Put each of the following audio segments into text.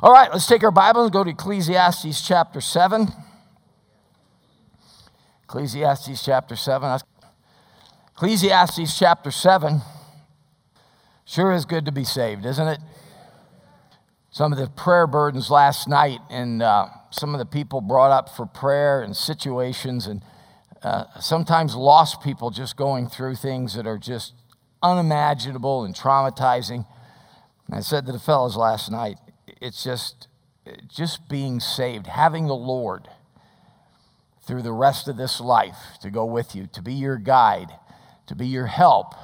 All right, let's take our Bible and go to Ecclesiastes chapter 7. Ecclesiastes chapter 7. Ecclesiastes chapter 7. Sure is good to be saved, isn't it? Some of the prayer burdens last night, and uh, some of the people brought up for prayer and situations, and uh, sometimes lost people just going through things that are just unimaginable and traumatizing. And I said to the fellows last night, it's just, just being saved, having the Lord through the rest of this life to go with you, to be your guide, to be your help,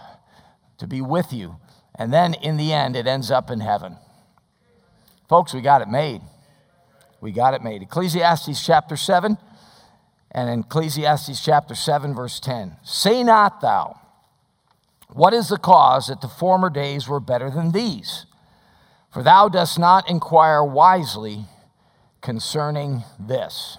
to be with you. And then in the end, it ends up in heaven. Folks, we got it made. We got it made. Ecclesiastes chapter 7 and in Ecclesiastes chapter 7, verse 10. Say not thou, what is the cause that the former days were better than these? For thou dost not inquire wisely concerning this.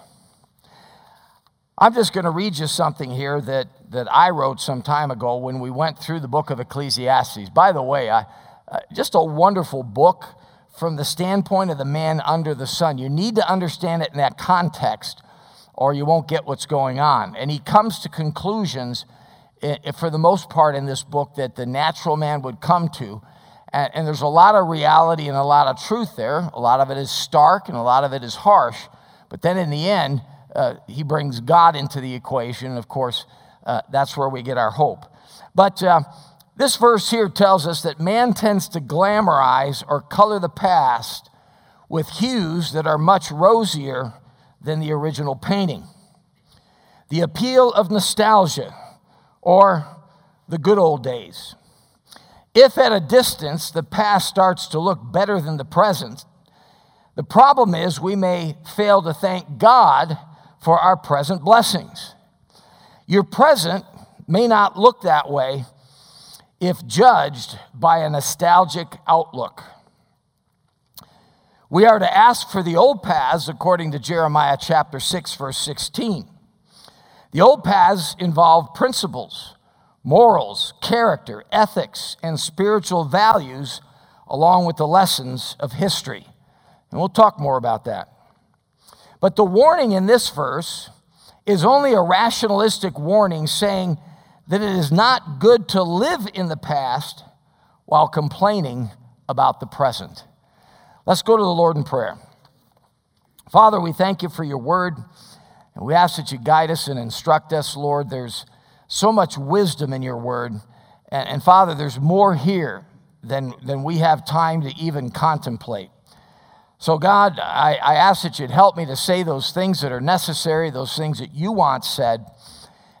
I'm just going to read you something here that, that I wrote some time ago when we went through the book of Ecclesiastes. By the way, I, uh, just a wonderful book from the standpoint of the man under the sun. You need to understand it in that context or you won't get what's going on. And he comes to conclusions, eh, eh, for the most part, in this book that the natural man would come to. And, and there's a lot of reality and a lot of truth there. A lot of it is stark and a lot of it is harsh. But then in the end, uh, he brings God into the equation. And of course, uh, that's where we get our hope. But uh, this verse here tells us that man tends to glamorize or color the past with hues that are much rosier than the original painting. The appeal of nostalgia or the good old days. If at a distance the past starts to look better than the present, the problem is we may fail to thank God for our present blessings. Your present may not look that way if judged by a nostalgic outlook. We are to ask for the old paths according to Jeremiah chapter 6, verse 16. The old paths involve principles, morals, character, ethics, and spiritual values, along with the lessons of history. And we'll talk more about that. But the warning in this verse is only a rationalistic warning saying that it is not good to live in the past while complaining about the present. Let's go to the Lord in prayer. Father, we thank you for your word, and we ask that you guide us and instruct us, Lord. There's so much wisdom in your word. And, and Father, there's more here than, than we have time to even contemplate. So, God, I, I ask that you'd help me to say those things that are necessary, those things that you want said.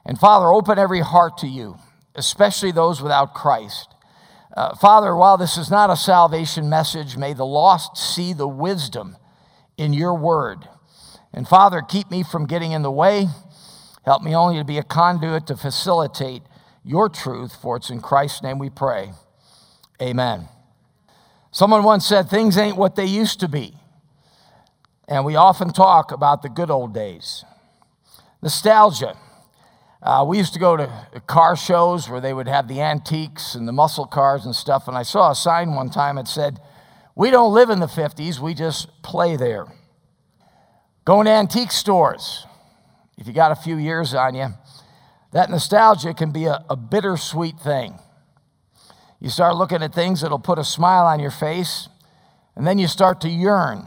And Father, open every heart to you, especially those without Christ. Uh, Father, while this is not a salvation message, may the lost see the wisdom in your word. And Father, keep me from getting in the way. Help me only to be a conduit to facilitate your truth, for it's in Christ's name we pray. Amen. Someone once said, Things ain't what they used to be. And we often talk about the good old days. Nostalgia. Uh, we used to go to car shows where they would have the antiques and the muscle cars and stuff. And I saw a sign one time that said, We don't live in the 50s, we just play there. Going to antique stores, if you got a few years on you, that nostalgia can be a, a bittersweet thing. You start looking at things that'll put a smile on your face, and then you start to yearn.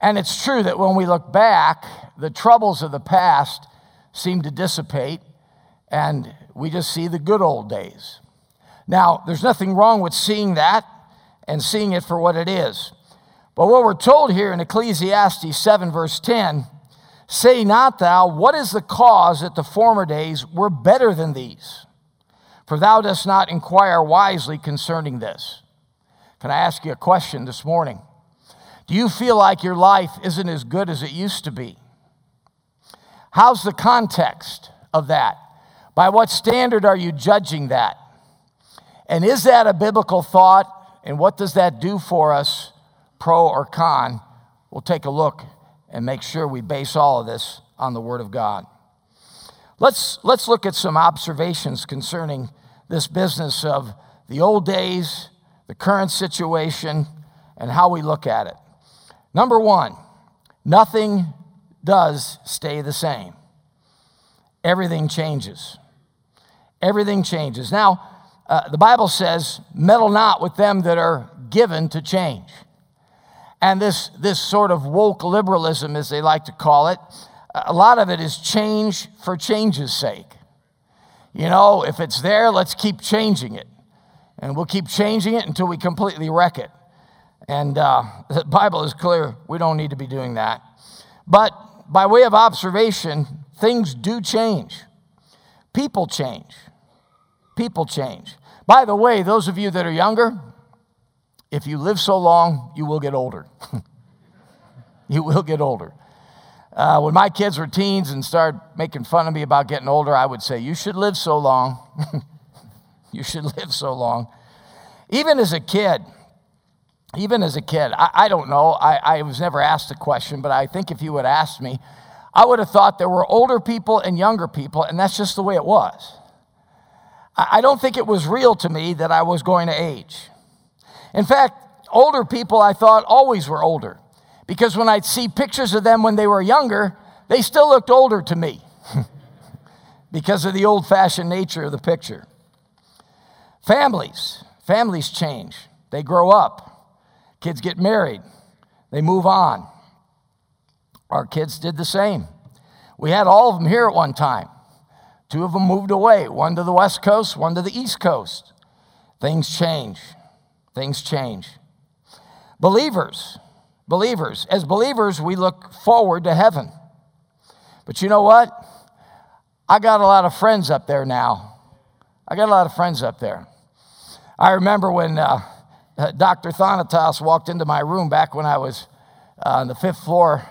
And it's true that when we look back, the troubles of the past seem to dissipate, and we just see the good old days. Now, there's nothing wrong with seeing that and seeing it for what it is. But what we're told here in Ecclesiastes 7, verse 10 say not thou, what is the cause that the former days were better than these? For thou dost not inquire wisely concerning this. Can I ask you a question this morning? Do you feel like your life isn't as good as it used to be? How's the context of that? By what standard are you judging that? And is that a biblical thought? And what does that do for us, pro or con? We'll take a look and make sure we base all of this on the Word of God. Let's, let's look at some observations concerning this business of the old days, the current situation, and how we look at it. Number one, nothing does stay the same. Everything changes. Everything changes. Now, uh, the Bible says, meddle not with them that are given to change. And this, this sort of woke liberalism, as they like to call it, a lot of it is change for change's sake. You know, if it's there, let's keep changing it. And we'll keep changing it until we completely wreck it. And uh, the Bible is clear, we don't need to be doing that. But by way of observation, things do change. People change. People change. By the way, those of you that are younger, if you live so long, you will get older. you will get older. Uh, when my kids were teens and started making fun of me about getting older, I would say, You should live so long. you should live so long. Even as a kid, even as a kid, I, I don't know, I, I was never asked a question, but I think if you had asked me, I would have thought there were older people and younger people, and that's just the way it was. I, I don't think it was real to me that I was going to age. In fact, older people I thought always were older because when I'd see pictures of them when they were younger, they still looked older to me because of the old fashioned nature of the picture. Families, families change, they grow up, kids get married, they move on. Our kids did the same. We had all of them here at one time. Two of them moved away, one to the west coast, one to the east coast. Things change. Things change. Believers, believers, as believers, we look forward to heaven. But you know what? I got a lot of friends up there now. I got a lot of friends up there. I remember when uh, Dr. Thanatos walked into my room back when I was uh, on the fifth floor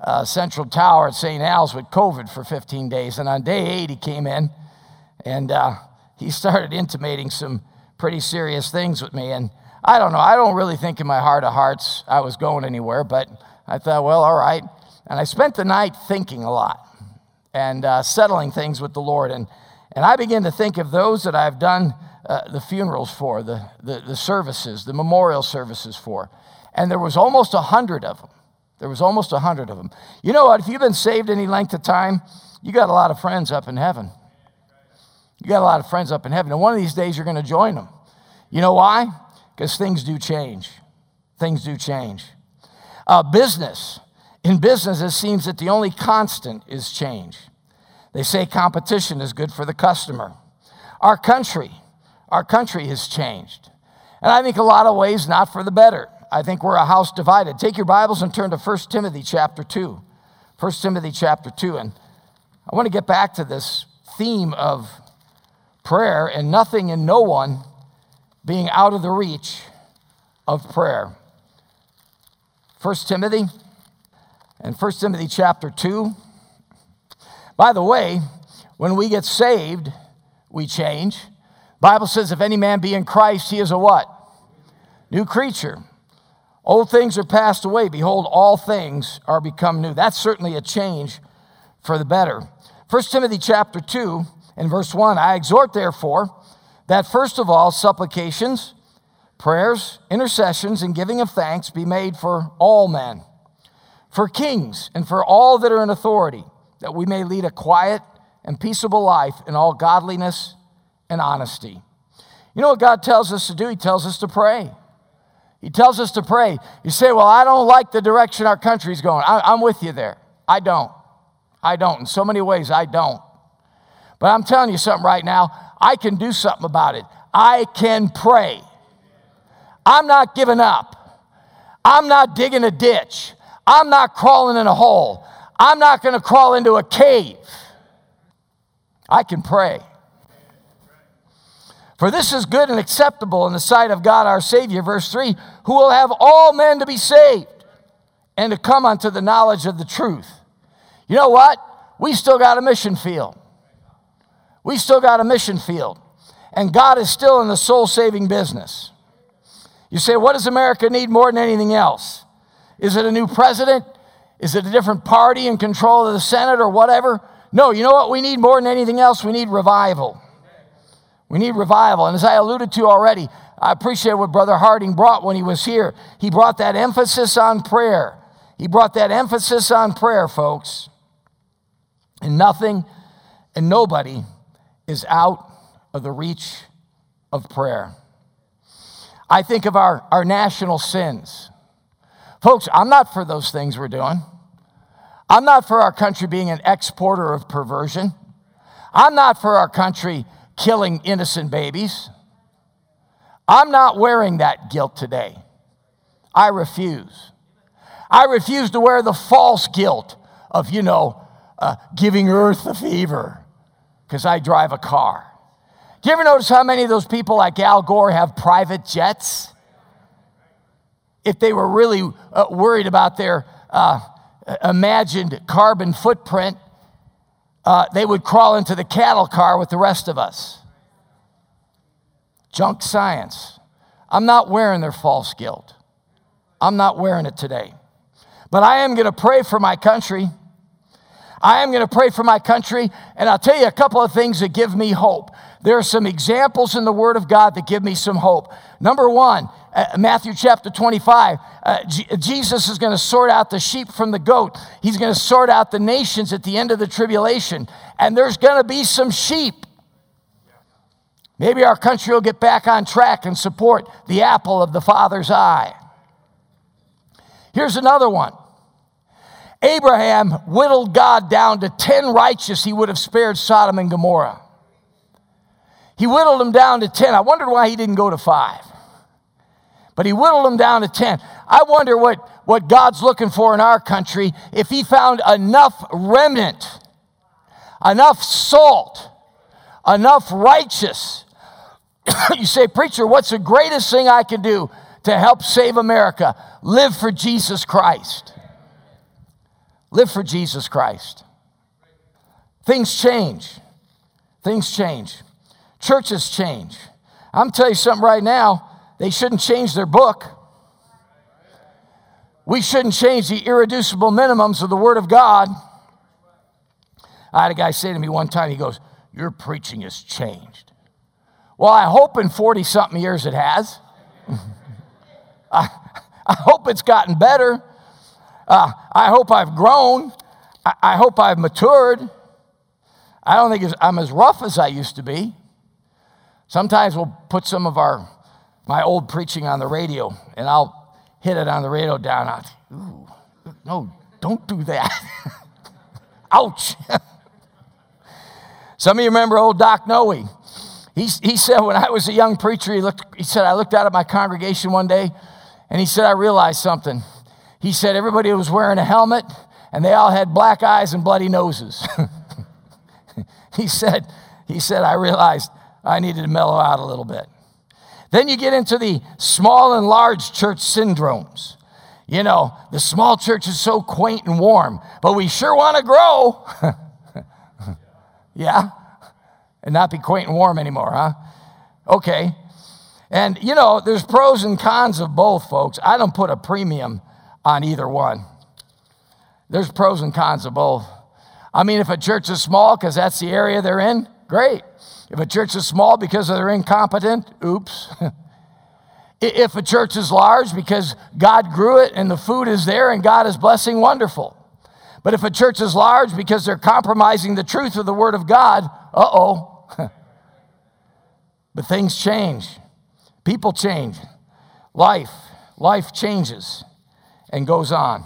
uh, Central Tower at St. Al's with COVID for 15 days. And on day eight, he came in and uh, he started intimating some pretty serious things with me. And I don't know. I don't really think in my heart of hearts I was going anywhere, but I thought, well, all right. And I spent the night thinking a lot and uh, settling things with the Lord. And, and I began to think of those that I've done uh, the funerals for, the, the, the services, the memorial services for. And there was almost a hundred of them. There was almost a hundred of them. You know what? If you've been saved any length of time, you got a lot of friends up in heaven. You got a lot of friends up in heaven. And one of these days you're going to join them. You know why? Because things do change. Things do change. Uh, business. In business, it seems that the only constant is change. They say competition is good for the customer. Our country, our country has changed. And I think a lot of ways not for the better. I think we're a house divided. Take your Bibles and turn to 1 Timothy chapter 2. 1 Timothy chapter 2. And I want to get back to this theme of prayer and nothing and no one being out of the reach of prayer. 1 Timothy and 1 Timothy chapter 2. By the way, when we get saved, we change. Bible says if any man be in Christ, he is a what? New creature. Old things are passed away. Behold, all things are become new. That's certainly a change for the better. 1 Timothy chapter 2 and verse 1 I exhort, therefore, that first of all, supplications, prayers, intercessions, and giving of thanks be made for all men, for kings, and for all that are in authority, that we may lead a quiet and peaceable life in all godliness and honesty. You know what God tells us to do? He tells us to pray. He tells us to pray. You say, Well, I don't like the direction our country's going. I, am with you there. I don't. I don't. In so many ways, I don't. But I'm telling you something right now. I can do something about it. I can pray. I'm not giving up. I'm not digging a ditch. I'm not crawling in a hole. I'm not going to crawl into a cave. I can pray. For this is good and acceptable in the sight of God our Savior, verse 3, who will have all men to be saved and to come unto the knowledge of the truth. You know what? We still got a mission field. We still got a mission field, and God is still in the soul saving business. You say, what does America need more than anything else? Is it a new president? Is it a different party in control of the Senate or whatever? No, you know what we need more than anything else? We need revival. We need revival. And as I alluded to already, I appreciate what Brother Harding brought when he was here. He brought that emphasis on prayer, He brought that emphasis on prayer, folks. And nothing and nobody is out of the reach of prayer. I think of our, our national sins. Folks, I'm not for those things we're doing. I'm not for our country being an exporter of perversion. I'm not for our country killing innocent babies. I'm not wearing that guilt today. I refuse. I refuse to wear the false guilt of, you know, uh, giving earth the fever because I drive a car. Do you ever notice how many of those people like Al Gore have private jets? If they were really uh, worried about their uh, imagined carbon footprint, uh, they would crawl into the cattle car with the rest of us. Junk science. I'm not wearing their false guilt. I'm not wearing it today. But I am going to pray for my country. I am going to pray for my country, and I'll tell you a couple of things that give me hope. There are some examples in the Word of God that give me some hope. Number one, uh, Matthew chapter 25, uh, G- Jesus is going to sort out the sheep from the goat. He's going to sort out the nations at the end of the tribulation, and there's going to be some sheep. Maybe our country will get back on track and support the apple of the Father's eye. Here's another one. Abraham whittled God down to 10 righteous, he would have spared Sodom and Gomorrah. He whittled them down to 10. I wondered why he didn't go to five. But he whittled them down to 10. I wonder what, what God's looking for in our country if he found enough remnant, enough salt, enough righteous. you say, Preacher, what's the greatest thing I can do to help save America? Live for Jesus Christ. Live for Jesus Christ. Things change. Things change. Churches change. I'm telling you something right now, they shouldn't change their book. We shouldn't change the irreducible minimums of the Word of God. I had a guy say to me one time, he goes, Your preaching has changed. Well, I hope in 40 something years it has. I, I hope it's gotten better. Uh, I hope I've grown. I, I, hope I've matured. I don't think I'm as rough as I used to be. Sometimes we'll put some of our my old preaching on the radio, and I'll hit it on the radio down. I'll, Ooh, no, don't do that. Ouch. Some of you remember old Doc Noe. He, he said when I was a young preacher, he, looked, he said, I looked out at my congregation one day, and he said, I realized something. He said everybody was wearing a helmet and they all had black eyes and bloody noses. he said, he said, I realized I needed to mellow out a little bit. Then you get into the small and large church syndromes. You know, the small church is so quaint and warm, but we sure want to grow. yeah? And not be quaint and warm anymore, huh? Okay. And, you know, there's pros and cons of both, folks. I don't put a premium on either one. There's pros and cons of both. I mean, if a church is small because that's the area they're in, great. If a church is small because they're incompetent, oops. if a church is large because God grew it and the food is there and God is blessing, wonderful. But if a church is large because they're compromising the truth of the Word of God, uh oh. but things change, people change, life, life changes and goes on.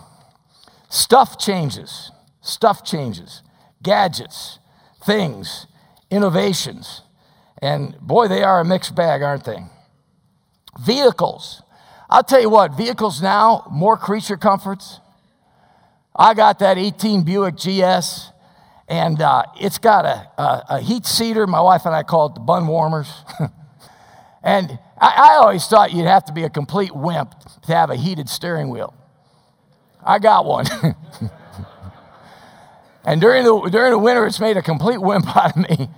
Stuff changes, stuff changes, gadgets, things, innovations. And boy, they are a mixed bag, aren't they? Vehicles. I'll tell you what, vehicles now, more creature comforts. I got that 18 Buick GS, and uh, it's got a, a, a, heat seater. My wife and I call it the bun warmers. and I, I always thought you'd have to be a complete wimp to have a heated steering wheel. I got one. and during the, during the winter, it's made a complete wimp out of me.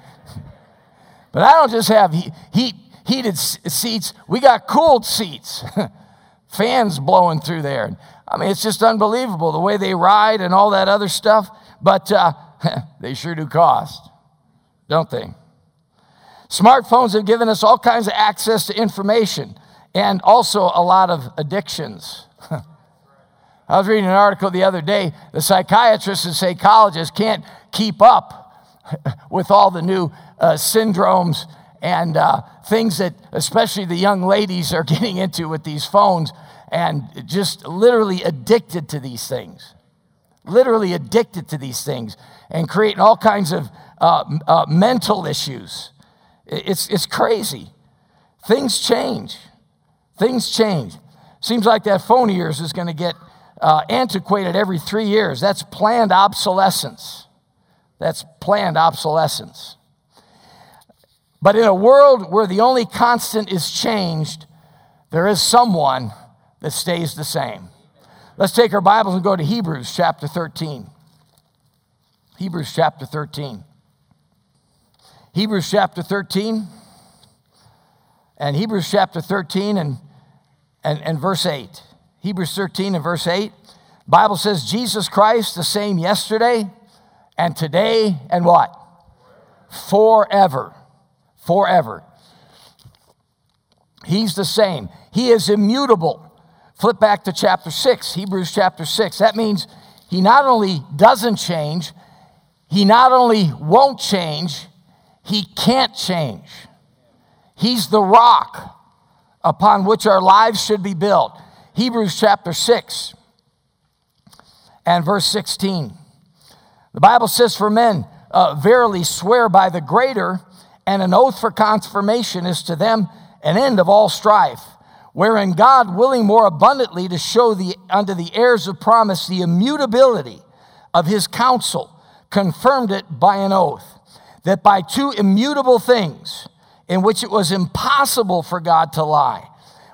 but I don't just have heat, heat heated seats, we got cooled seats, fans blowing through there. I mean, it's just unbelievable the way they ride and all that other stuff, but uh, they sure do cost, don't they? Smartphones have given us all kinds of access to information and also a lot of addictions. I was reading an article the other day. The psychiatrists and psychologists can't keep up with all the new uh, syndromes and uh, things that, especially the young ladies, are getting into with these phones and just literally addicted to these things. Literally addicted to these things and creating all kinds of uh, uh mental issues. It's, it's crazy. Things change. Things change. Seems like that phone of yours is going to get uh, antiquated every three years. That's planned obsolescence. That's planned obsolescence. But in a world where the only constant is changed, there is someone that stays the same. Let's take our Bibles and go to Hebrews chapter 13. Hebrews chapter 13. Hebrews chapter 13. And Hebrews chapter 13 and, and, and verse 8. Hebrews 13 and verse 8. Bible says Jesus Christ the same yesterday and today and what? Forever. Forever. He's the same. He is immutable. Flip back to chapter 6, Hebrews chapter 6. That means he not only doesn't change, he not only won't change, he can't change. He's the rock upon which our lives should be built. Hebrews chapter 6 and verse 16. The Bible says, For men uh, verily swear by the greater, and an oath for confirmation is to them an end of all strife, wherein God, willing more abundantly to show the, unto the heirs of promise the immutability of his counsel, confirmed it by an oath, that by two immutable things, in which it was impossible for God to lie,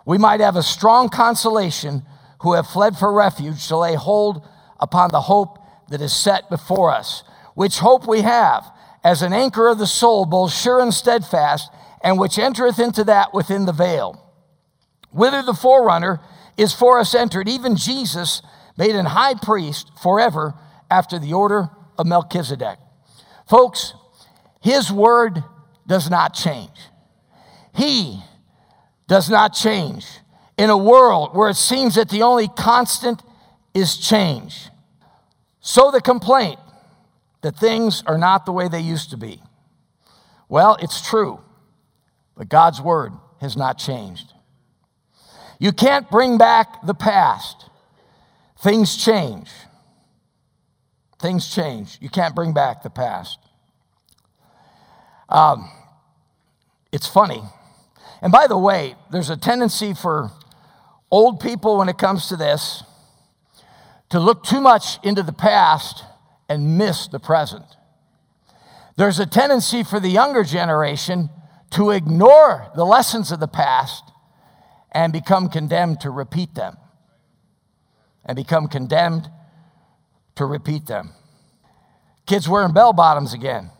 we might have a strong consolation who have fled for refuge to lay hold upon the hope that is set before us, which hope we have as an anchor of the soul, both sure and steadfast, and which entereth into that within the veil. Whither the forerunner is for us entered, even Jesus made an high priest forever after the order of Melchizedek. Folks, his word does not change. He does not change in a world where it seems that the only constant is change. So the complaint that things are not the way they used to be. Well, it's true, but God's word has not changed. You can't bring back the past. Things change. Things change. You can't bring back the past. Um, it's funny. And by the way, there's a tendency for old people when it comes to this to look too much into the past and miss the present. There's a tendency for the younger generation to ignore the lessons of the past and become condemned to repeat them. And become condemned to repeat them. Kids wearing bell bottoms again.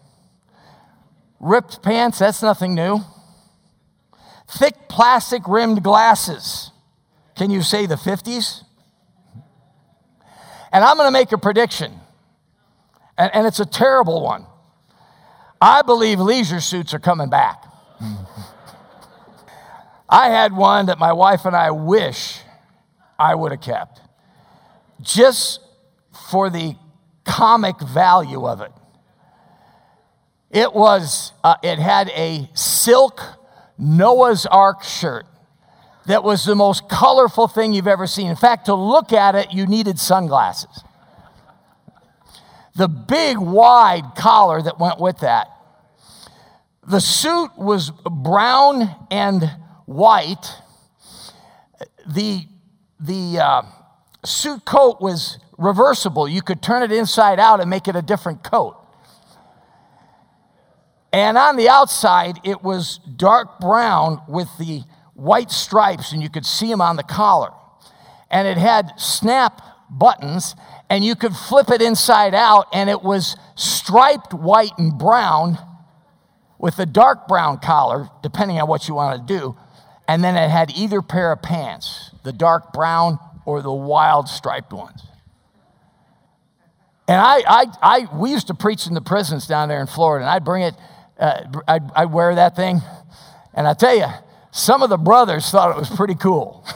Ripped pants, that's nothing new. Thick plastic rimmed glasses. Can you say the 50s? And I'm going to make a prediction, and, and it's a terrible one. I believe leisure suits are coming back. I had one that my wife and I wish I would have kept, just for the comic value of it. It was, uh, it had a silk Noah's Ark shirt that was the most colorful thing you've ever seen. In fact, to look at it, you needed sunglasses. The big, wide collar that went with that. The suit was brown and white. The, the uh, suit coat was reversible. You could turn it inside out and make it a different coat. And on the outside, it was dark brown with the white stripes, and you could see them on the collar. And it had snap buttons, and you could flip it inside out, and it was striped white and brown with a dark brown collar, depending on what you want to do. And then it had either pair of pants, the dark brown or the wild striped ones. And I, I, I, we used to preach in the prisons down there in Florida, and I'd bring it, uh, I'd, I'd wear that thing. And I tell you, some of the brothers thought it was pretty cool.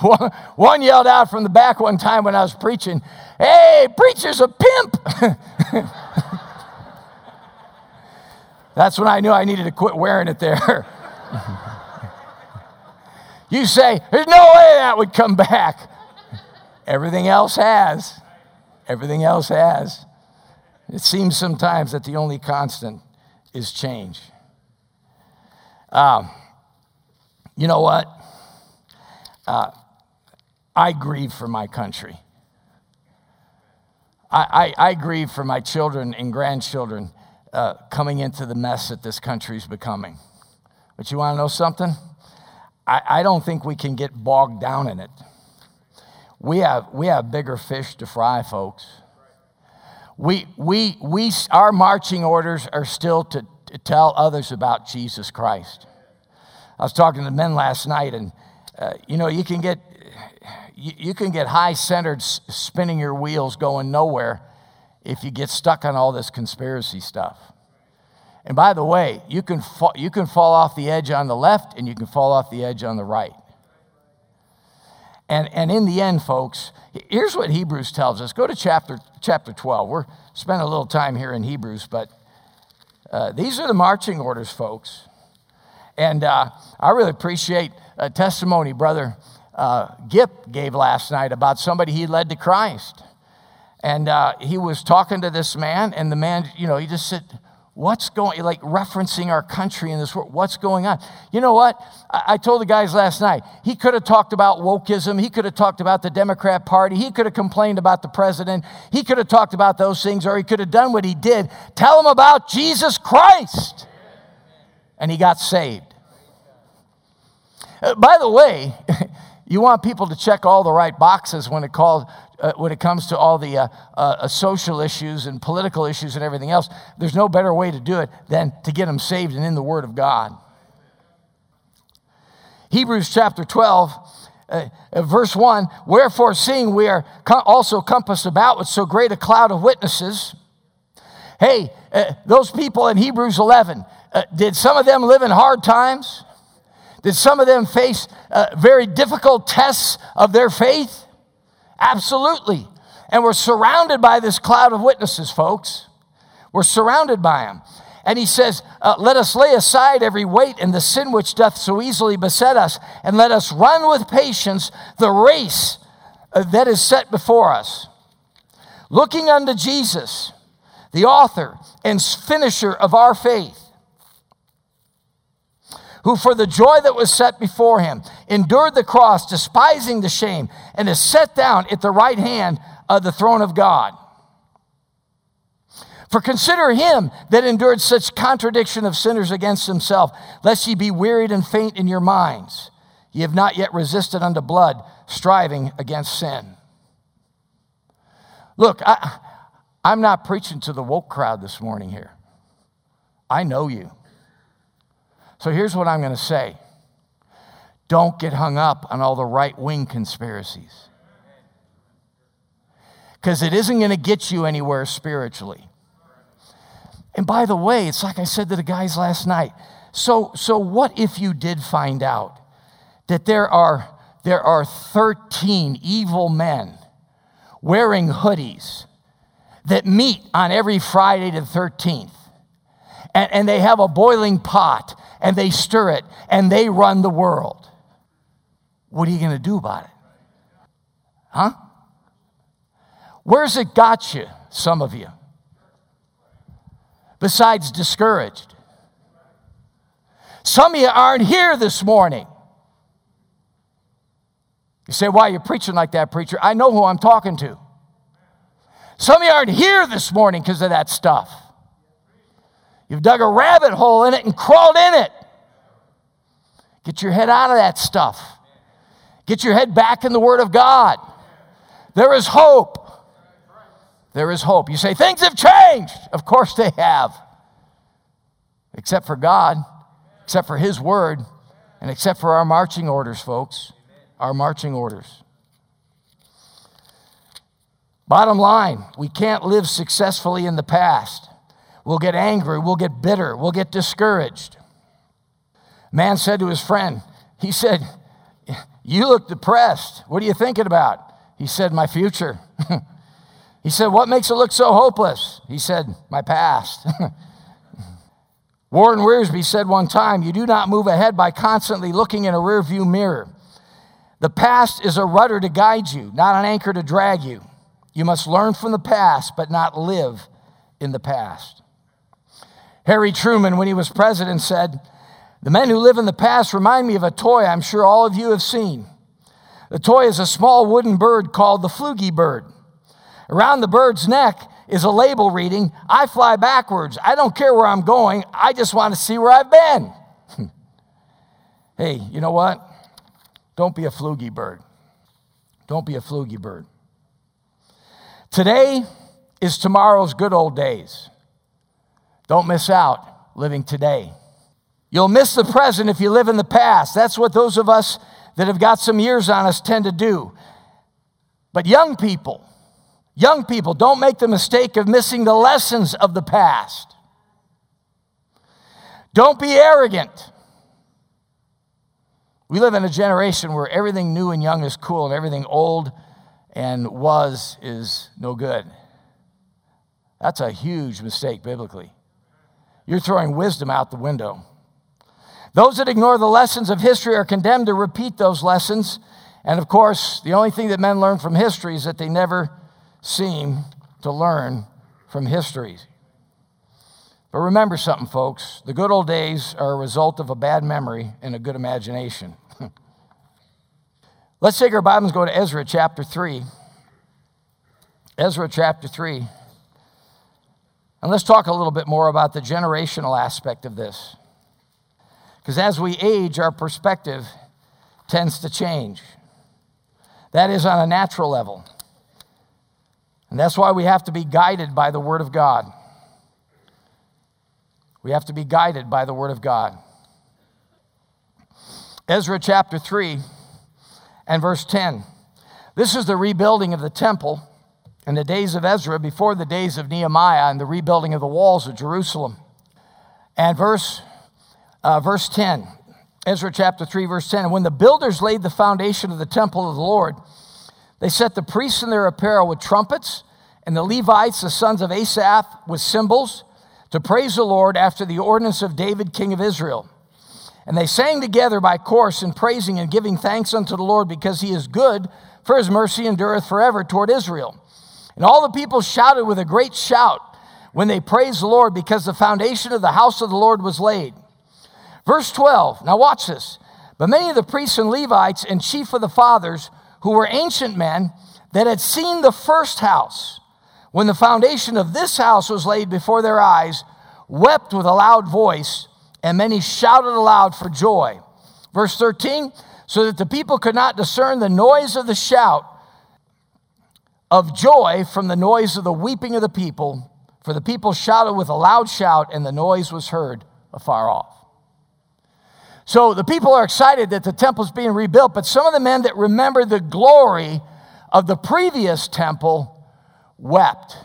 one, one yelled out from the back one time when I was preaching, Hey, preacher's a pimp. That's when I knew I needed to quit wearing it there. you say, There's no way that would come back. Everything else has. Everything else has. It seems sometimes that the only constant is change. Um, you know what? Uh, I grieve for my country. I, I, I, grieve for my children and grandchildren uh, coming into the mess that this country is becoming. But you want to know something? I, I don't think we can get bogged down in it. We have, we have bigger fish to fry, folks. We, we, we, our marching orders are still to, to tell others about Jesus Christ. I was talking to men last night, and uh, you know, you can get you, you can get high centered, spinning your wheels, going nowhere, if you get stuck on all this conspiracy stuff. And by the way, you can fa- you can fall off the edge on the left, and you can fall off the edge on the right. And, and in the end, folks, here's what Hebrews tells us. Go to chapter, chapter 12. We're spending a little time here in Hebrews, but uh, these are the marching orders, folks. And uh, I really appreciate a testimony Brother uh, Gip gave last night about somebody he led to Christ. And uh, he was talking to this man, and the man, you know, he just said, What's going, like referencing our country in this world, what's going on? You know what? I, I told the guys last night, he could have talked about wokeism. He could have talked about the Democrat Party. He could have complained about the president. He could have talked about those things, or he could have done what he did. Tell him about Jesus Christ. And he got saved. Uh, by the way, you want people to check all the right boxes when it, calls, uh, when it comes to all the uh, uh, uh, social issues and political issues and everything else. There's no better way to do it than to get them saved and in the Word of God. Hebrews chapter 12, uh, verse 1 Wherefore, seeing we are co- also compassed about with so great a cloud of witnesses, hey, those people in Hebrews 11, did some of them live in hard times? Did some of them face uh, very difficult tests of their faith? Absolutely. And we're surrounded by this cloud of witnesses, folks. We're surrounded by them. And he says, uh, Let us lay aside every weight and the sin which doth so easily beset us, and let us run with patience the race uh, that is set before us. Looking unto Jesus, the author and finisher of our faith who for the joy that was set before him endured the cross, despising the shame, and is set down at the right hand of the throne of God. For consider him that endured such contradiction of sinners against himself, lest ye be wearied and faint in your minds. Ye have not yet resisted unto blood, striving against sin. Look, I, I'm not preaching to the woke crowd this morning here. I know you. So here's what I'm going to say don't get hung up on all the right wing conspiracies. Because it isn't going to get you anywhere spiritually. And by the way, it's like I said to the guys last night. So, so what if you did find out that there are, there are 13 evil men wearing hoodies that meet on every Friday the 13th? And, and they have a boiling pot and they stir it and they run the world. What are you going to do about it? Huh? Where's it got you, some of you? Besides discouraged. Some of you aren't here this morning. You say, why are you preaching like that, preacher? I know who I'm talking to. Some of you aren't here this morning because of that stuff. You've dug a rabbit hole in it and crawled in it. Get your head out of that stuff. Get your head back in the Word of God. There is hope. There is hope. You say, things have changed. Of course they have. Except for God, except for His Word, and except for our marching orders, folks. Our marching orders. Bottom line, we can't live successfully in the past. We'll get angry. We'll get bitter. We'll get discouraged. Man said to his friend, he said, You look depressed. What are you thinking about? He said, My future. he said, What makes it look so hopeless? He said, My past. Warren Wiersbe said one time, You do not move ahead by constantly looking in a rearview mirror. The past is a rudder to guide you, not an anchor to drag you. You must learn from the past, but not live in the past. Harry Truman, when he was president, said, The men who live in the past remind me of a toy I'm sure all of you have seen. The toy is a small wooden bird called the Floogie bird. Around the bird's neck is a label reading, I fly backwards. I don't care where I'm going. I just want to see where I've been. hey, you know what? Don't be a Floogie bird. Don't be a Floogie bird. Today is tomorrow's good old days. Don't miss out living today. You'll miss the present if you live in the past. That's what those of us that have got some years on us tend to do. But young people, Young people, don't make the mistake of missing the lessons of the past. Don't be arrogant. We live in a generation where everything new and young is cool and everything old and was is no good. That's a huge mistake biblically. You're throwing wisdom out the window. Those that ignore the lessons of history are condemned to repeat those lessons. And of course, the only thing that men learn from history is that they never seem to learn from history. But remember something, folks. The good old days are a result of a bad memory and a good imagination. Let's take our Bibles and go to Ezra chapter 3. Ezra chapter 3. And let's talk a little bit more about the generational aspect of this. Because as we age, our perspective tends to change. That is on a natural level. And that's why we have to be guided by the Word of God. We have to be guided by the Word of God. Ezra chapter 3 and verse 10. This is the rebuilding of the temple in the days of Ezra before the days of Nehemiah and the rebuilding of the walls of Jerusalem. And verse, uh, verse 10, Ezra chapter 3, verse 10. And when the builders laid the foundation of the temple of the Lord, they set the priests in their apparel with trumpets, and the Levites, the sons of Asaph, with cymbals, to praise the Lord after the ordinance of David, king of Israel. And they sang together by course in praising and giving thanks unto the Lord because he is good, for his mercy endureth forever toward Israel. And all the people shouted with a great shout when they praised the Lord because the foundation of the house of the Lord was laid. Verse 12, now watch this. But many of the priests and Levites and chief of the fathers who were ancient men that had seen the first house, when the foundation of this house was laid before their eyes, wept with a loud voice, and many shouted aloud for joy. Verse 13, so that the people could not discern the noise of the shout of joy from the noise of the weeping of the people, for the people shouted with a loud shout, and the noise was heard afar off. So the people are excited that the temple is being rebuilt, but some of the men that remember the glory of the previous temple wept.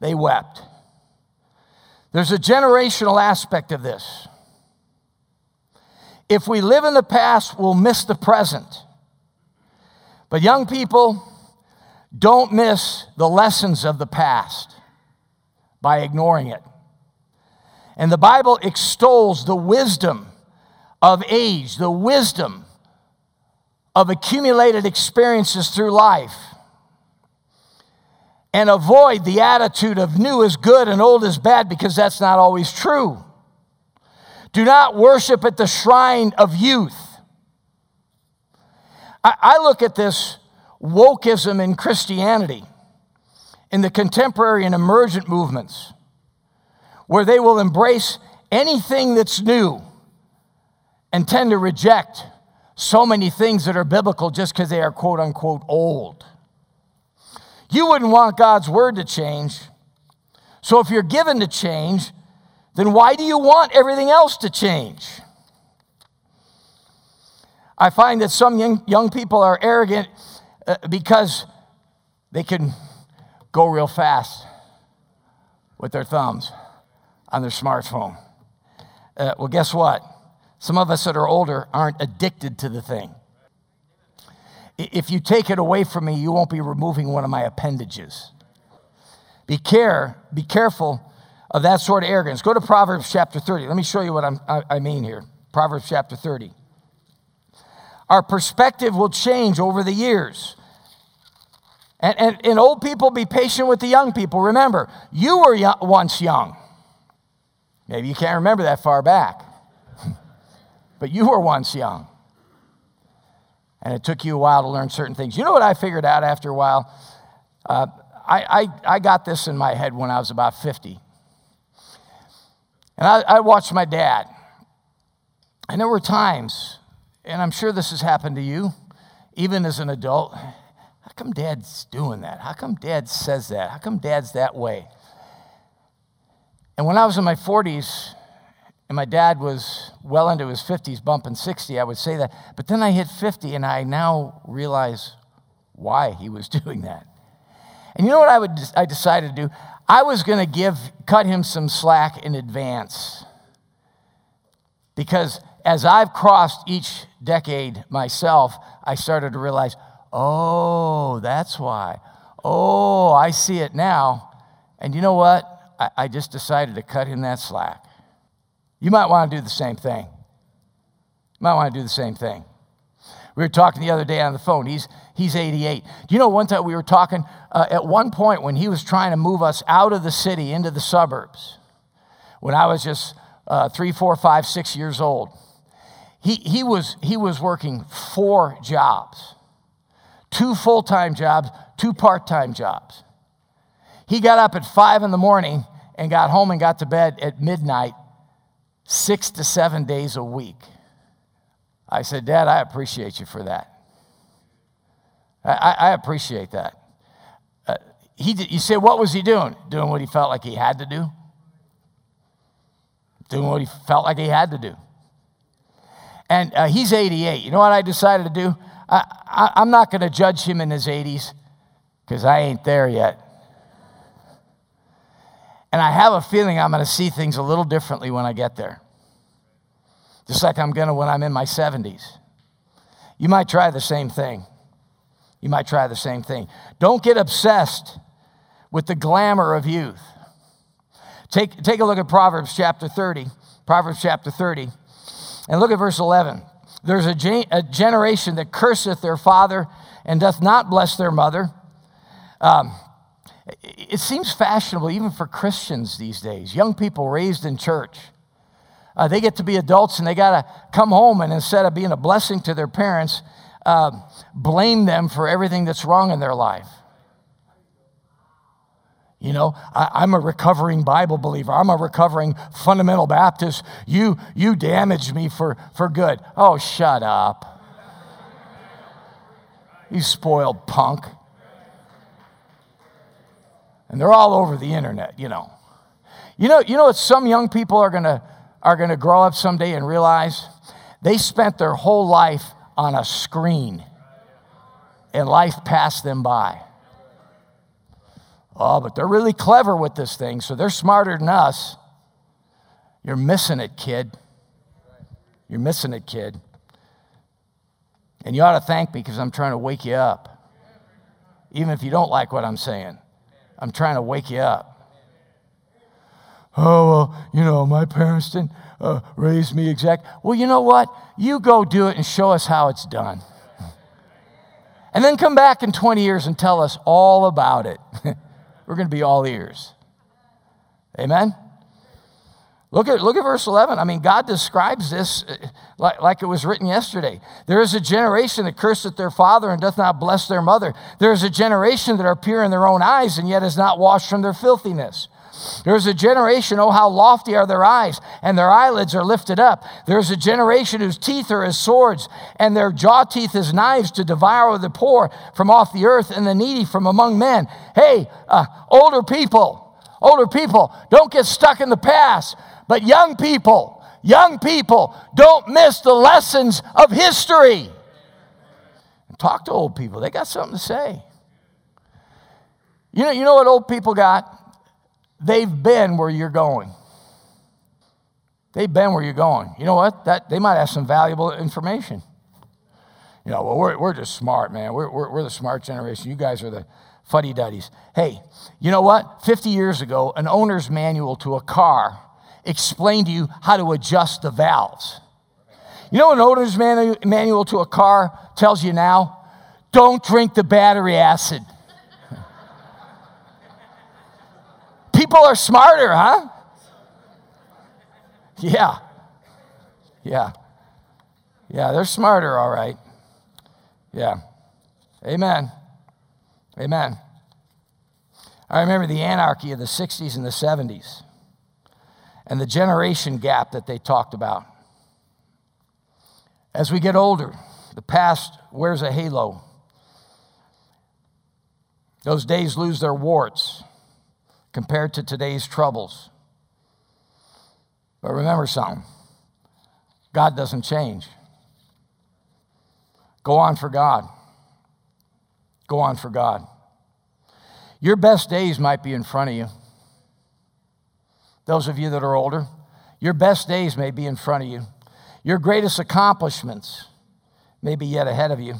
They wept. There's a generational aspect of this. If we live in the past, we'll miss the present. But young people, don't miss the lessons of the past by ignoring it. And the Bible extols the wisdom of age, the wisdom of accumulated experiences through life. And avoid the attitude of new is good and old is bad because that's not always true. Do not worship at the shrine of youth. I, I look at this wokeism in Christianity, in the contemporary and emergent movements where they will embrace anything that's new and tend to reject so many things that are biblical just because they are quote unquote old. You wouldn't want God's word to change. So if you're given to change, then why do you want everything else to change? I find that some young, young people are arrogant uh, because they can go real fast with their thumbs on their smartphone. Uh, well, guess what? Some of us that are older aren't addicted to the thing. If you take it away from me, you won't be removing one of my appendages. Be care, be careful of that sort of arrogance. Go to Proverbs chapter 30. Let me show you what I'm, I, I mean here. Proverbs chapter 30. Our perspective will change over the years. And, and, and old people, be patient with the young people. Remember, you were young, once young. Maybe you can't remember that far back, but you were once young. And it took you a while to learn certain things. You know what I figured out after a while? Uh, I, I, I got this in my head when I was about 50. And I, I watched my dad. And there were times, and I'm sure this has happened to you, even as an adult. How come dad's doing that? How come dad says that? How come dad's that way? And when I was in my 40s, and my dad was well into his 50s, bumping 60, I would say that. But then I hit 50, and I now realize why he was doing that. And you know what I, would, I decided to do? I was going to give, cut him some slack in advance. Because as I've crossed each decade myself, I started to realize, oh, that's why. Oh, I see it now. And you know what? I, I just decided to cut him that slack. You might want to do the same thing. You might want to do the same thing. We were talking the other day on the phone. He's, he's 88. Do you know one time we were talking uh, at one point when he was trying to move us out of the city into the suburbs, when I was just uh, three, four, five, six years old, he, he, was, he was working four jobs two full time jobs, two part time jobs. He got up at five in the morning and got home and got to bed at midnight, six to seven days a week. I said, Dad, I appreciate you for that. I, I appreciate that. Uh, he, you say, what was he doing? Doing what he felt like he had to do? Doing what he felt like he had to do. And uh, he's 88. You know what I decided to do? I, I'm not going to judge him in his 80s because I ain't there yet. And I have a feeling I'm going to see things a little differently when I get there just like I'm going to when I'm in my 70s. You might try the same thing. You might try the same thing. Don't get obsessed with the glamour of youth. Take, take a look at Proverbs chapter 30. Proverbs chapter 30. And look at verse 11. There's a, gen- a generation that curseth their father and doth not bless their mother. Um, it seems fashionable even for Christians these days, young people raised in church uh, they get to be adults and they got to come home and instead of being a blessing to their parents, uh, blame them for everything that's wrong in their life. You know, I, am a recovering Bible believer. I'm a recovering fundamental Baptist. You, you damaged me for, for good. Oh, shut up. You spoiled punk. And they're all over the internet, you know. You know, you know what some young people are to are to grow up someday and realize they spent their whole life on a screen and life passed them by. Oh, but they're really clever with this thing, so they're smarter than us. You're missing it, kid. You're missing it, kid. And you ought to thank me because I'm trying to wake you up. Even if you don't like what I'm saying, I'm trying to wake you up oh, well, you know, my parents didn't uh, raise me exact. Well, you know what? You go do it and show us how it's done. And then come back in 20 years and tell us all about it. We're going to be all ears. Amen? Look at, look at verse 11. I mean, God describes this uh, like, like it was written yesterday. There is a generation that curseth their father and doth not bless their mother. There is a generation that are pure in their own eyes and yet is not washed from their filthiness. There's a generation, oh, how lofty are their eyes, and their eyelids are lifted up. There's a generation whose teeth are as swords, and their jaw teeth as knives to devour the poor from off the earth and the needy from among men. Hey, uh, older people, older people, don't get stuck in the past, but young people, young people, don't miss the lessons of history. Talk to old people, they got something to say. You know, you know what old people got? They've been where you're going. they've been where you're going. You know what? That, they might have some valuable information. You know, well, we're, we're just smart, man. We're, we're, we're the smart generation. You guys are the fuddy duddies. Hey, you know what? 50 years ago, an owner's manual to a car explained to you how to adjust the valves. You know an owner's manu- manual to a car tells you now? Don't drink the battery acid. People are smarter, huh? Yeah. Yeah. Yeah, they're smarter, all right. Yeah. Amen. Amen. I remember the anarchy of the 60s and the 70s and the generation gap that they talked about. As we get older, the past wears a halo. Those days lose their warts compared to today's troubles. But remember something God doesn't change. Go on for God. Go on for God. Your best days might be in front of you. Those of you that are older, your best days may be in front of you. Your greatest accomplishments may be yet ahead of you.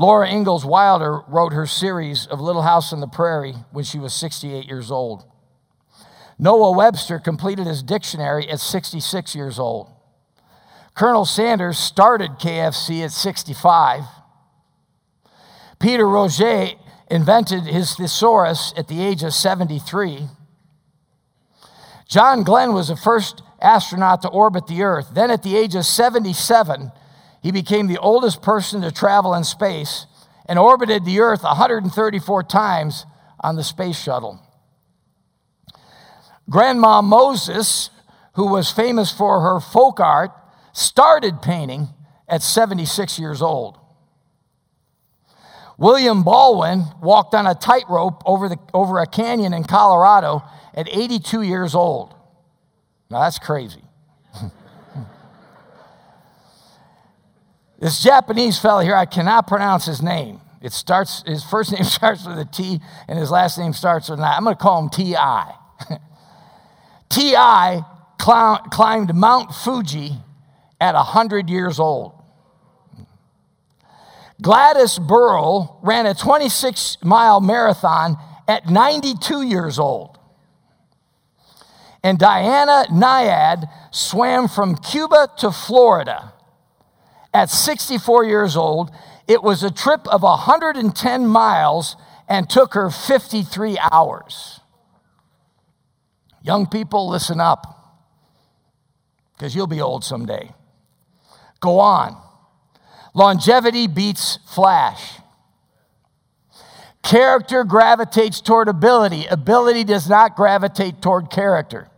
Laura Ingalls Wilder wrote her series of Little House on the Prairie when she was 68 years old. Noah Webster completed his dictionary at 66 years old. Colonel Sanders started KFC at 65. Peter Roget invented his thesaurus at the age of 73. John Glenn was the first astronaut to orbit the Earth. Then, at the age of 77, he became the oldest person to travel in space and orbited the Earth 134 times on the space shuttle. Grandma Moses, who was famous for her folk art, started painting at 76 years old. William Baldwin walked on a tightrope over, the, over a canyon in Colorado at 82 years old. Now that's crazy. This Japanese fellow here, I cannot pronounce his name. It starts, his first name starts with a T and his last name starts with an I. I'm going to call him T.I. T.I. climbed Mount Fuji at 100 years old. Gladys Burrill ran a 26 mile marathon at 92 years old. And Diana Nyad swam from Cuba to Florida at 64 years old. It was a trip of 110 miles and took her 53 hours. Young people, listen up, because you'll be old someday. Go on. Longevity beats flash. Character gravitates toward ability. Ability does not gravitate toward character.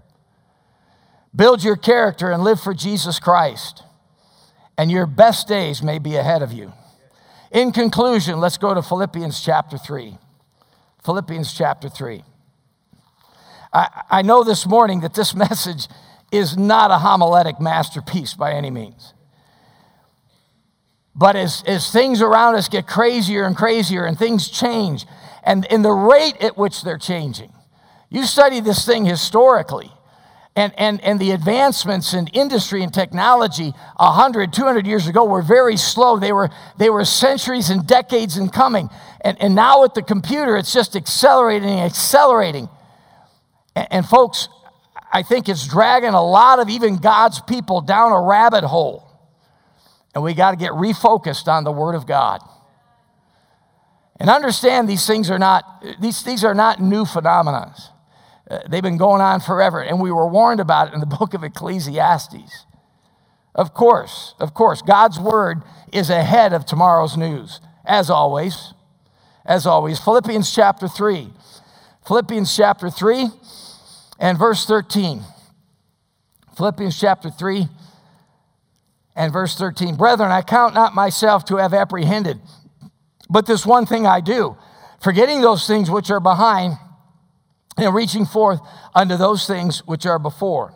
Build your character and live for Jesus Christ, and your best days may be ahead of you. In conclusion, let's go to Philippians chapter 3. Philippians chapter 3. I, I know this morning that this message is not a homiletic masterpiece by any means. But as, as things around us get crazier and crazier and things change, and in the rate at which they're changing, you study this thing historically, and, and, and the advancements in industry and technology 100, 200 years ago were very slow. They were, they were centuries and decades in coming. And, and now with the computer, it's just accelerating and accelerating. And, and folks, I think it's dragging a lot of even God's people down a rabbit hole. And we got to get refocused on the Word of God. And understand these things are not, these, these are not new phenomena. Uh, they've been going on forever. And we were warned about it in the book of Ecclesiastes. Of course, of course, God's Word is ahead of tomorrow's news, as always. As always. Philippians chapter 3. Philippians chapter 3 and verse 13. Philippians chapter 3 and verse 13 Brethren, I count not myself to have apprehended, but this one thing I do, forgetting those things which are behind and reaching forth unto those things which are before.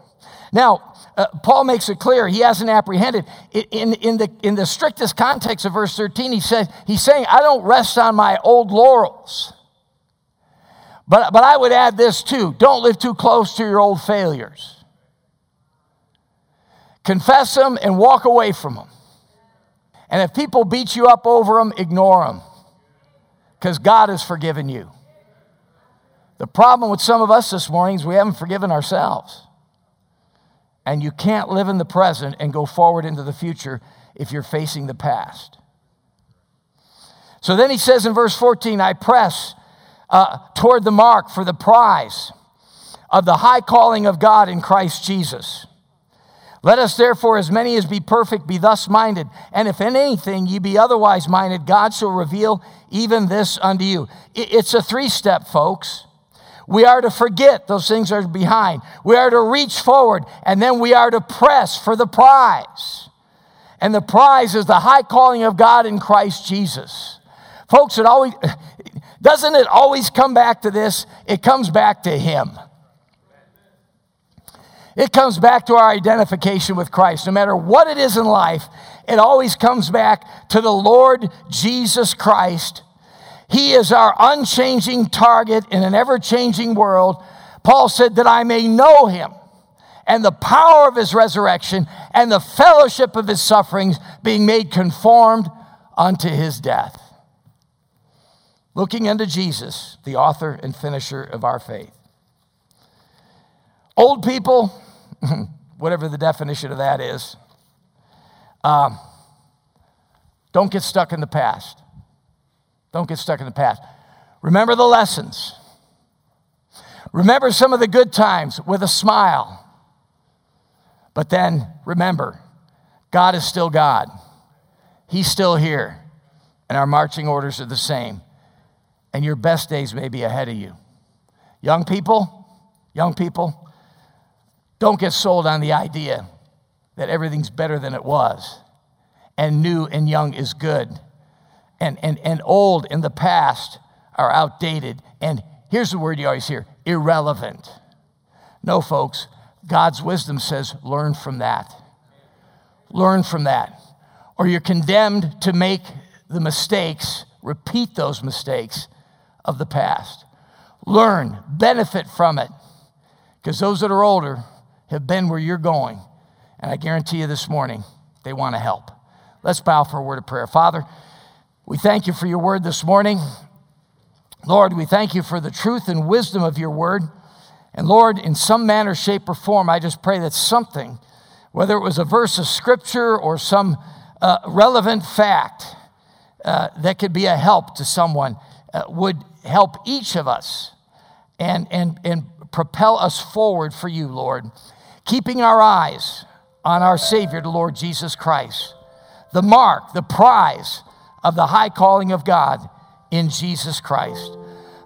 Now, uh, Paul makes it clear he hasn't apprehended. In, in, the, in the strictest context of verse 13, he says, he's saying, I don't rest on my old laurels. But, but I would add this too don't live too close to your old failures. Confess them and walk away from them. And if people beat you up over them, ignore them because God has forgiven you. The problem with some of us this morning is we haven't forgiven ourselves. And you can't live in the present and go forward into the future if you're facing the past. So then he says in verse 14, I press uh, toward the mark for the prize of the high calling of God in Christ Jesus. Let us therefore, as many as be perfect, be thus minded. And if in anything ye be otherwise minded, God shall reveal even this unto you. It's a three step, folks. We are to forget those things are behind. We are to reach forward, and then we are to press for the prize. And the prize is the high calling of God in Christ Jesus. Folks, it always doesn't it always come back to this? It comes back to Him. It comes back to our identification with Christ. No matter what it is in life, it always comes back to the Lord Jesus Christ. He is our unchanging target in an ever changing world. Paul said, That I may know him and the power of his resurrection and the fellowship of his sufferings, being made conformed unto his death. Looking unto Jesus, the author and finisher of our faith. Old people, whatever the definition of that is, um, don't get stuck in the past. Don't get stuck in the past. Remember the lessons. Remember some of the good times with a smile. But then remember, God is still God. He's still here. And our marching orders are the same. And your best days may be ahead of you. Young people, young people, don't get sold on the idea that everything's better than it was, and new and young is good, and, and, and old in the past are outdated. And here's the word you always hear irrelevant. No, folks, God's wisdom says learn from that. Learn from that. Or you're condemned to make the mistakes, repeat those mistakes of the past. Learn, benefit from it. Because those that are older, have been where you're going. And I guarantee you this morning, they want to help. Let's bow for a word of prayer. Father, we thank you for your word this morning. Lord, we thank you for the truth and wisdom of your word. And Lord, in some manner, shape, or form, I just pray that something, whether it was a verse of scripture or some uh, relevant fact uh, that could be a help to someone, uh, would help each of us and, and, and propel us forward for you, Lord keeping our eyes on our Savior, the Lord Jesus Christ, the mark, the prize of the high calling of God in Jesus Christ.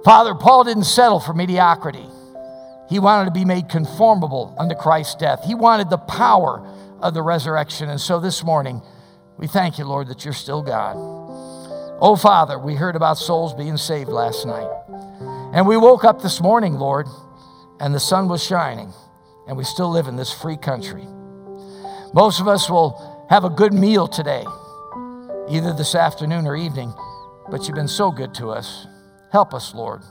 Father, Paul didn't settle for mediocrity. He wanted to be made conformable unto Christ's death. He wanted the power of the resurrection. And so this morning, we thank you, Lord, that you're still God. Oh, Father, we heard about souls being saved last night. And we woke up this morning, Lord, and the sun was shining and we still live in this free country. Most of us will have a good meal today, either this afternoon or evening, but you've been so good to us. Help us, Lord.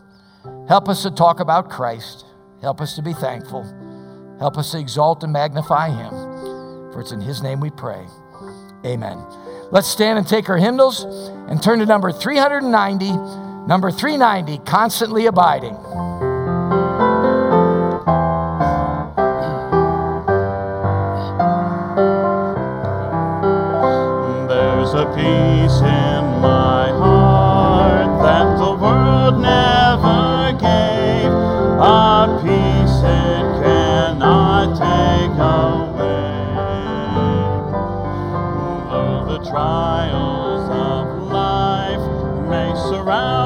Help us to talk about Christ. Help us to be thankful. Help us to exalt and magnify Him. For it's in His name we pray. Amen. Let's stand and take our hymnals and turn to number 390. Number 390, Constantly Abiding. Peace in my heart that the world never gave, a peace it cannot take away. Though the trials of life may surround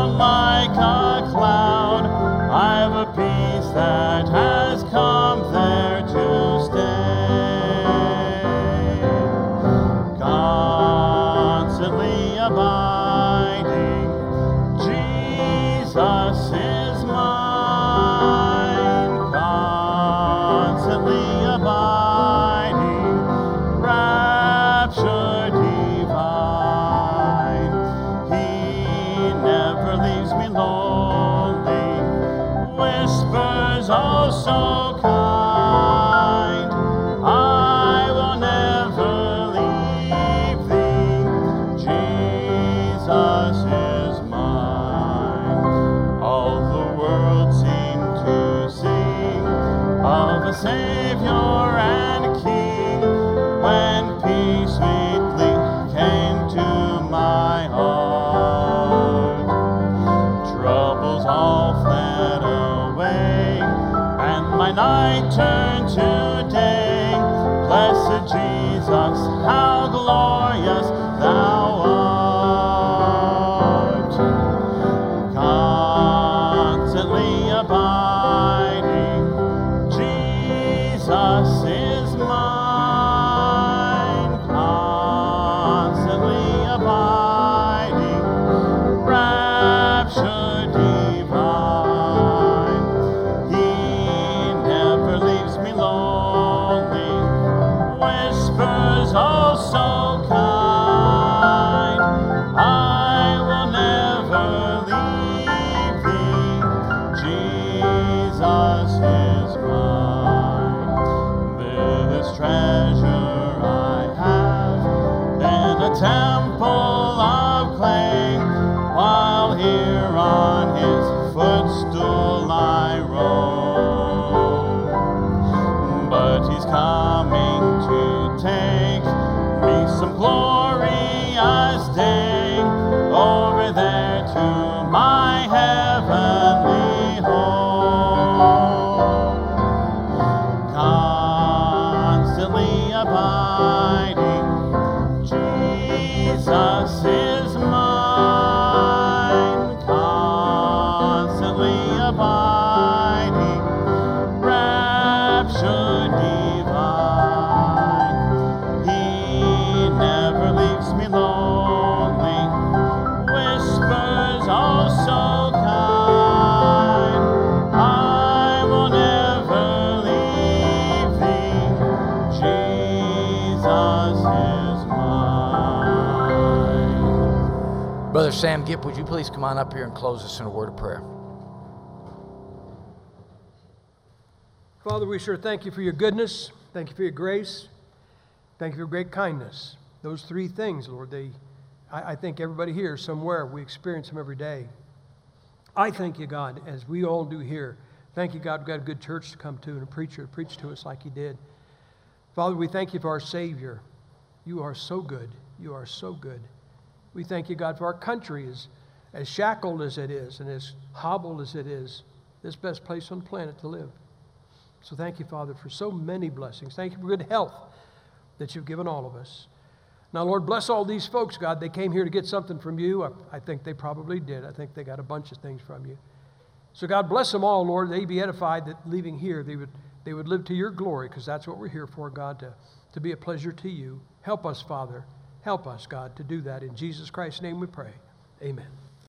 night turned to day. Blessed Jesus, Sam Gipp, would you please come on up here and close us in a word of prayer? Father, we sure thank you for your goodness. Thank you for your grace. Thank you for your great kindness. Those three things, Lord, they, I, I think everybody here somewhere, we experience them every day. I thank you, God, as we all do here. Thank you, God, we've got a good church to come to and a preacher to preach to us like he did. Father, we thank you for our Savior. You are so good. You are so good. We thank you, God, for our country, as, as shackled as it is and as hobbled as it is, this best place on the planet to live. So thank you, Father, for so many blessings. Thank you for good health that you've given all of us. Now, Lord, bless all these folks, God. They came here to get something from you. I, I think they probably did. I think they got a bunch of things from you. So, God, bless them all, Lord. They be edified that leaving here, they would, they would live to your glory because that's what we're here for, God, to, to be a pleasure to you. Help us, Father. Help us, God, to do that. In Jesus Christ's name we pray. Amen.